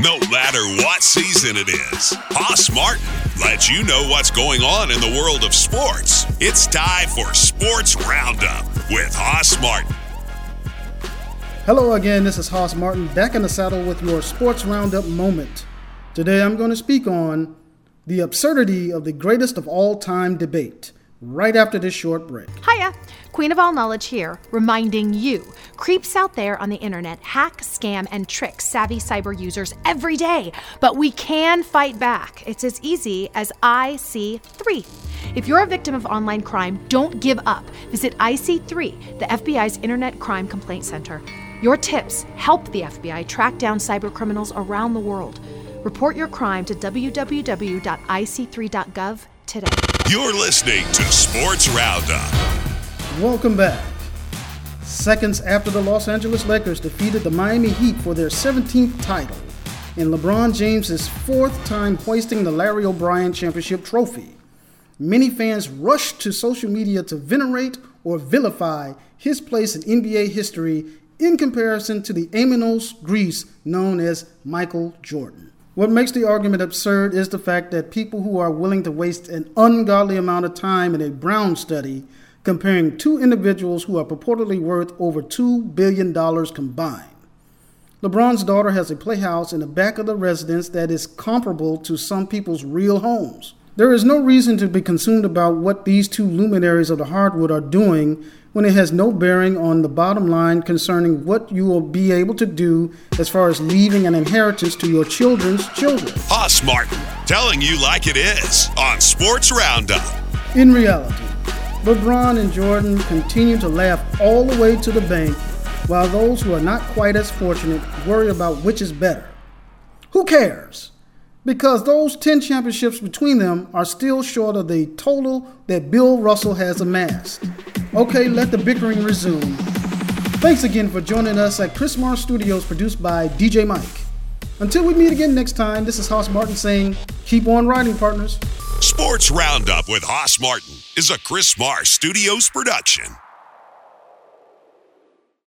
no matter what season it is. Hoss Martin lets you know what's going on in the world of sports. It's time for Sports Roundup with Hoss Martin. Hello again, this is Hoss Martin back in the saddle with your Sports Roundup moment. Today I'm going to speak on the absurdity of the greatest of all time debate right after this short break. Hiya, Queen of All Knowledge here, reminding you creeps out there on the internet hack, scam, and trick savvy cyber users every day. But we can fight back. It's as easy as IC3. If you're a victim of online crime, don't give up. Visit IC3, the FBI's Internet Crime Complaint Center. Your tips help the FBI track down cyber criminals around the world. Report your crime to www.ic3.gov today. You're listening to Sports Roundup. Welcome back. Seconds after the Los Angeles Lakers defeated the Miami Heat for their 17th title, and LeBron James' fourth time hoisting the Larry O'Brien Championship trophy, many fans rushed to social media to venerate or vilify his place in NBA history in comparison to the éminence grise known as Michael Jordan. What makes the argument absurd is the fact that people who are willing to waste an ungodly amount of time in a Brown study comparing two individuals who are purportedly worth over $2 billion combined. LeBron's daughter has a playhouse in the back of the residence that is comparable to some people's real homes. There is no reason to be consumed about what these two luminaries of the hardwood are doing when it has no bearing on the bottom line concerning what you will be able to do as far as leaving an inheritance to your children's children. Hoss Martin telling you like it is on Sports Roundup. In reality, LeBron and Jordan continue to laugh all the way to the bank, while those who are not quite as fortunate worry about which is better. Who cares? Because those 10 championships between them are still short of the total that Bill Russell has amassed. Okay, let the bickering resume. Thanks again for joining us at Chris Mars Studios, produced by DJ Mike. Until we meet again next time, this is Hoss Martin saying, keep on riding, partners. Sports Roundup with Hoss Martin is a Chris Mars Studios production.